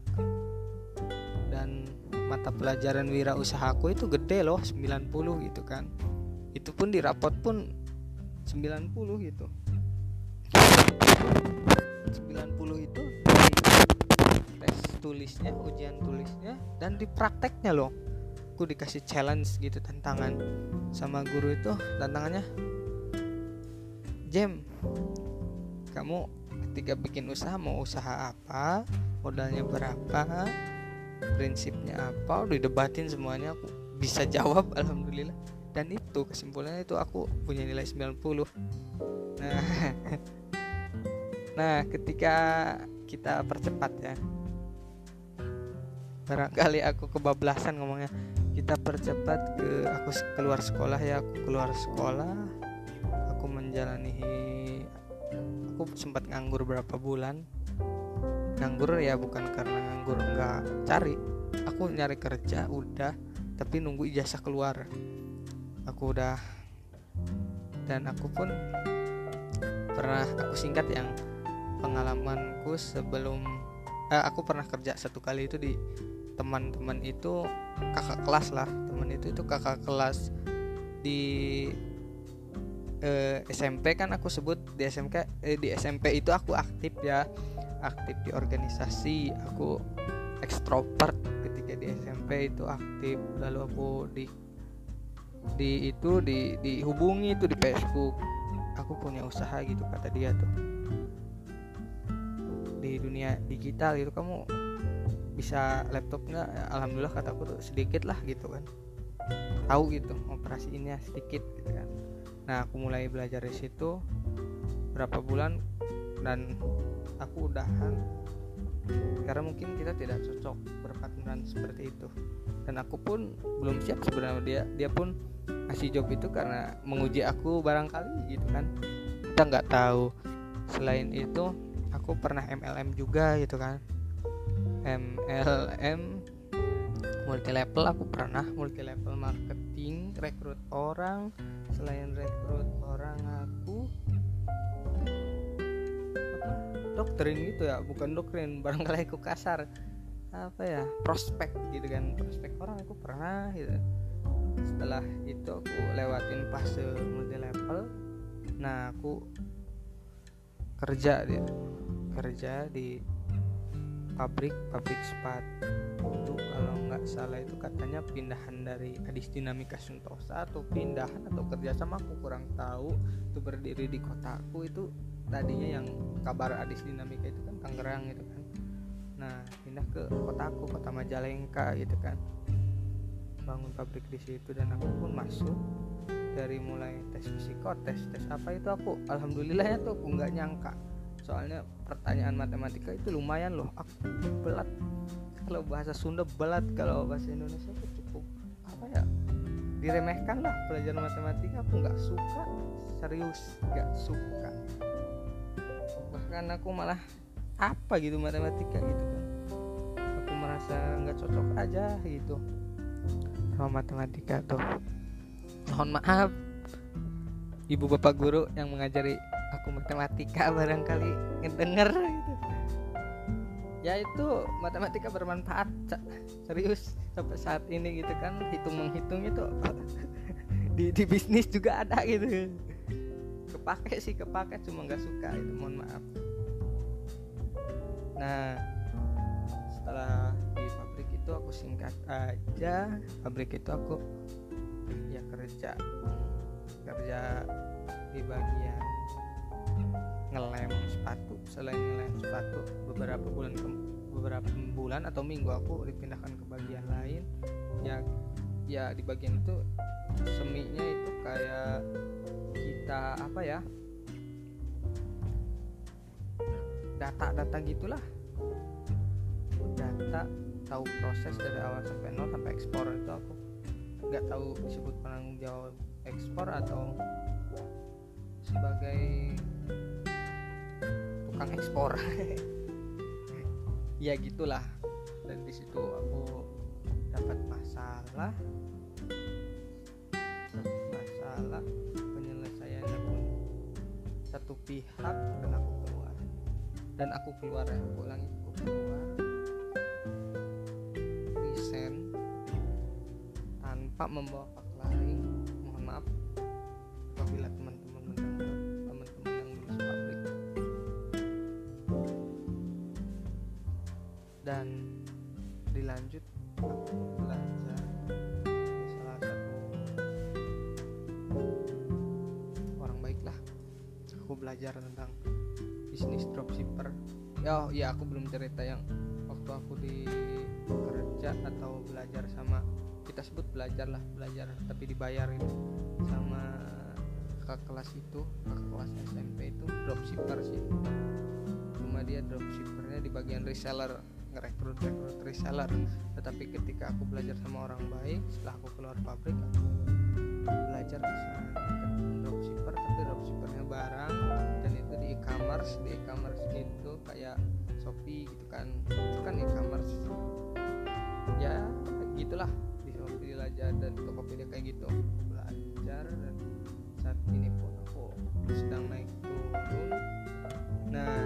mata pelajaran wirausahaku itu gede loh 90 gitu kan. Itu pun di rapot pun 90 gitu. 90 itu di tes tulisnya ujian tulisnya dan di prakteknya loh. Aku dikasih challenge gitu tantangan sama guru itu tantangannya Jam kamu ketika bikin usaha mau usaha apa? Modalnya berapa prinsipnya apa udah debatin semuanya aku bisa jawab alhamdulillah. Dan itu kesimpulannya itu aku punya nilai 90 nah nah ketika kita percepat ya barangkali aku kebablasan ngomongnya. Kita percepat ke aku keluar sekolah ya aku keluar sekolah aku menjalani aku sempat nganggur berapa bulan nganggur ya bukan karena nganggur nggak cari. Aku nyari kerja udah tapi nunggu ijazah keluar. Aku udah. Dan aku pun pernah aku singkat yang pengalamanku sebelum eh, aku pernah kerja satu kali itu di teman-teman itu kakak kelas lah. Teman itu itu kakak kelas di eh, SMP kan aku sebut di SMK eh, di SMP itu aku aktif ya aktif di organisasi aku ekstrovert ketika di SMP itu aktif. Lalu aku di di itu di dihubungi itu di Facebook. Aku punya usaha gitu kata dia tuh. Di dunia digital gitu kamu bisa laptop nggak? Alhamdulillah kataku tuh sedikit lah gitu kan. Tahu gitu operasiinnya sedikit gitu kan. Nah aku mulai belajar di situ berapa bulan dan aku udahan. Karena mungkin kita tidak cocok berpartneran seperti itu. Dan aku pun belum siap sebenarnya. Dia dia pun ngasih job itu karena menguji aku barangkali gitu kan. Kita nggak tahu. Selain itu aku pernah MLM juga gitu kan. MLM multi level aku pernah. Multi level marketing rekrut orang. Selain rekrut orang aku doktrin gitu ya bukan doktrin barangkali aku kasar apa ya prospek gitu kan prospek orang aku pernah gitu. Setelah itu aku lewatin fase multi level nah aku kerja dia kerja di pabrik pabrik sepatu. Kalau nggak salah itu katanya pindahan dari Adis Dinamika Suntosa atau pindahan atau kerjasama aku kurang tahu itu berdiri di kotaku itu tadinya yang kabar Adis Dinamika itu kan Tangerang gitu kan. Nah pindah ke kotaku kota Majalengka gitu kan. Bangun pabrik di situ dan aku pun masuk. Dari mulai tes psikotes tes apa itu aku alhamdulillahnya tuh aku nggak nyangka. Soalnya pertanyaan matematika itu lumayan loh aku belat. Kalau bahasa Sunda belat kalau bahasa Indonesia itu cukup apa ya diremehkan lah pelajaran matematika. Aku nggak suka serius nggak suka bahkan aku malah apa gitu matematika gitu kan. Aku merasa nggak cocok aja gitu. Sama matematika tuh. Mohon maaf ibu bapak guru yang mengajari aku matematika barangkali ngedenger gitu. Ya itu matematika bermanfaat serius sampai saat ini gitu kan hitung menghitung itu di, di bisnis juga ada gitu kepake sih kepake cuma nggak suka itu mohon maaf. Nah setelah di pabrik itu aku singkat aja pabrik itu aku ya kerja kerja di bagian ngelem sepatu selain ngelem sepatu beberapa bulan ke, beberapa bulan atau minggu aku dipindahkan ke bagian lain. Ya ya di bagian itu seminya itu kayak kita apa ya data-data gitulah. Data tahu proses dari awal sampai nol sampai ekspor itu aku nggak tahu disebut penanggung jawab ekspor atau sebagai tukang ekspor. Ya gitulah. Dan di situ aku dapat masalah masalah penyelesaiannya pun satu pihak dan aku keluar. Dan aku keluar ya. Aku aku keluar. Resign tanpa membawa fak laring mohon maaf apabila teman-teman mendengar teman-teman yang lulus pabrik dan dilanjut aku aku belajar tentang bisnis dropshipper. Ya oh, ya aku belum cerita yang waktu aku di kerja atau belajar sama kita sebut belajar lah belajar tapi dibayar itu sama kakak kelas itu kakak kelas SMP itu dropshipper sih. Cuma dia dropshippernya di bagian reseller ngerekrut rekrut reseller. Tetapi ketika aku belajar sama orang baik setelah aku keluar pabrik aku belajar tapi dropshippernya barang dan itu di e-commerce di e-commerce itu kayak Shopee gitu kan. Itu kan e-commerce. Ya gitulah di Shopee belajar dan Tokopedia kayak gitu. Belajar dan saat ini pun aku sedang naik turun. Nah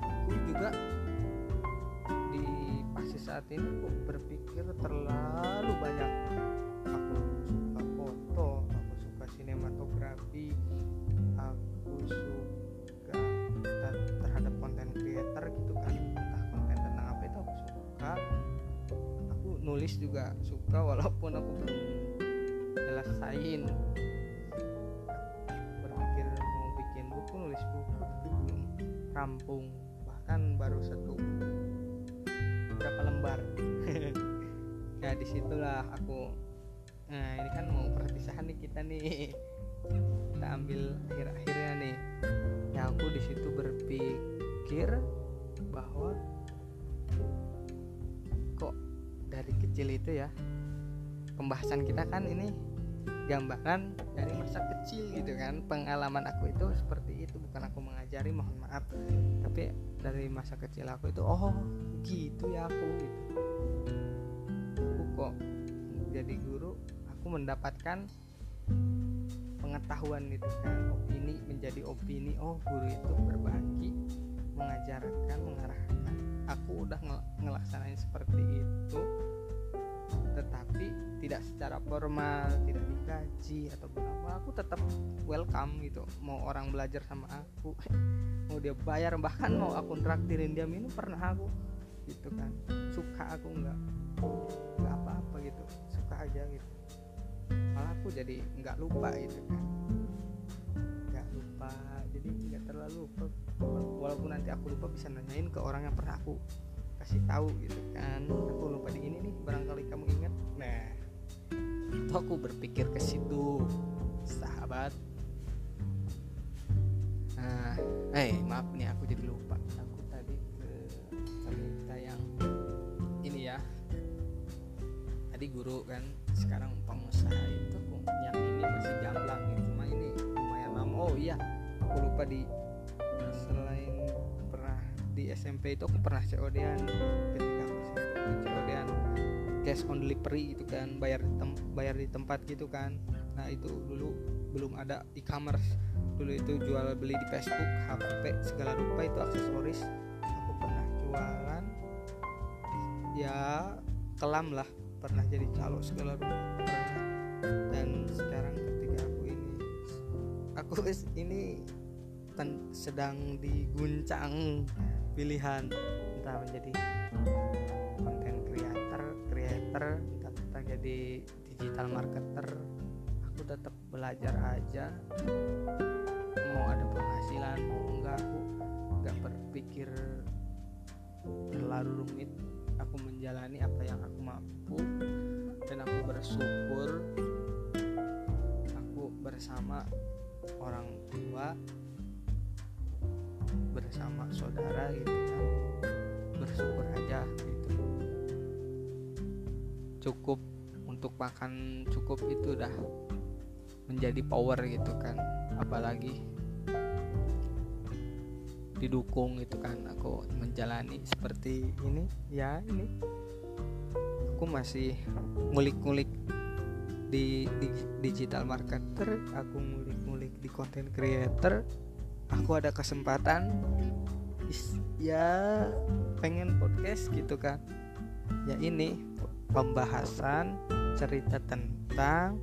aku juga di fase saat ini aku berpikir terlalu banyak sinematografi aku suka ter- terhadap konten creator gitu kan. Entah konten tentang apa itu aku suka. Aku nulis juga suka walaupun aku belum nyelesain. Berpikir mau bikin buku nulis buku belum rampung. Bahkan baru satu berapa lembar. Ya di situlah aku nah ini kan mau perpisahan nih kita nih. Kita ambil akhir-akhirnya nih. Ya aku di situ berpikir bahwa kok dari kecil itu ya pembahasan kita kan ini gambaran dari masa kecil gitu kan. Pengalaman aku itu seperti itu bukan aku mengajari mohon maaf. Tapi dari masa kecil aku itu oh gitu ya aku gitu. Aku kok jadi guru aku mendapatkan pengetahuan gitu kan opini menjadi opini oh guru itu berbagi mengajarkan mengarahkan. Aku udah ngel ngelaksanain seperti itu tetapi tidak secara formal tidak digaji atau berapa aku tetap welcome gitu. Mau orang belajar sama aku mau dia bayar bahkan mau aku traktirin dia minum pernah aku gitu kan. Suka aku nggak nggak apa-apa gitu suka aja gitu malah aku jadi nggak lupa gitu kan. Nggak lupa jadi nggak terlalu lupa. Walaupun nanti aku lupa bisa nanyain ke orang yang pernah aku kasih tahu gitu kan. Aku lupa di ini nih barangkali kamu ingat. Nah itu aku berpikir ke situ sahabat. Nah eh maaf nih aku jadi lupa. Aku tadi ke cerita yang ini ya. Tadi guru kan sekarang pengusaha itu yang ini masih jamblang gitu cuma ini lumayan lama. Oh iya. Aku lupa di selain pernah di SMP itu aku pernah COD-an ketika aku COD-an cash on delivery gitu kan bayar di tem bayar di tempat gitu kan. Nah itu dulu belum ada e-commerce. Dulu itu jual beli di Facebook HP segala rupa itu aksesoris. Aku pernah jualan ya kelam lah pernah jadi calo segala pernah dan sekarang ketika aku ini aku ini ten- sedang diguncang pilihan. Entah menjadi konten creator creator entah entah jadi digital marketer. Aku tetap belajar aja. Mau ada penghasilan mau enggak aku enggak berpikir terlalu rumit aku menjalani apa yang aku mampu dan aku bersyukur aku bersama orang tua bersama saudara gitu kan. Bersyukur aja gitu. Cukup untuk makan cukup itu udah menjadi power gitu kan. Apalagi didukung gitu kan. Aku menjalani seperti ini. Ya ini. Aku masih ngulik-ngulik di, di digital marketer aku ngulik-ngulik di content creator. Aku ada kesempatan ya pengen podcast gitu kan. Ya ini pembahasan cerita tentang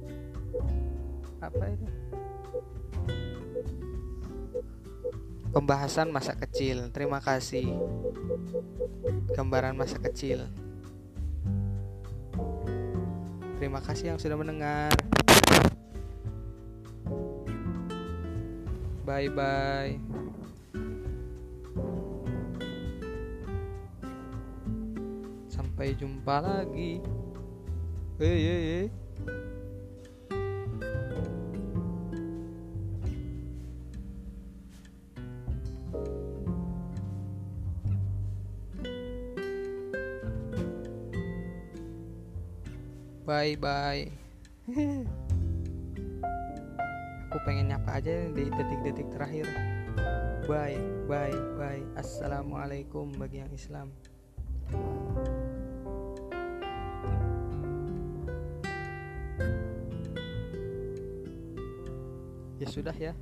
apa itu pembahasan masa kecil. Terima kasih. Gambaran masa kecil. Terima kasih yang sudah mendengar. Bye bye sampai jumpa lagi. Hei hei hei bye bye. Aku pengen nyapa aja di detik-detik terakhir. Bye bye bye. Assalamualaikum bagi yang Islam. Ya sudah ya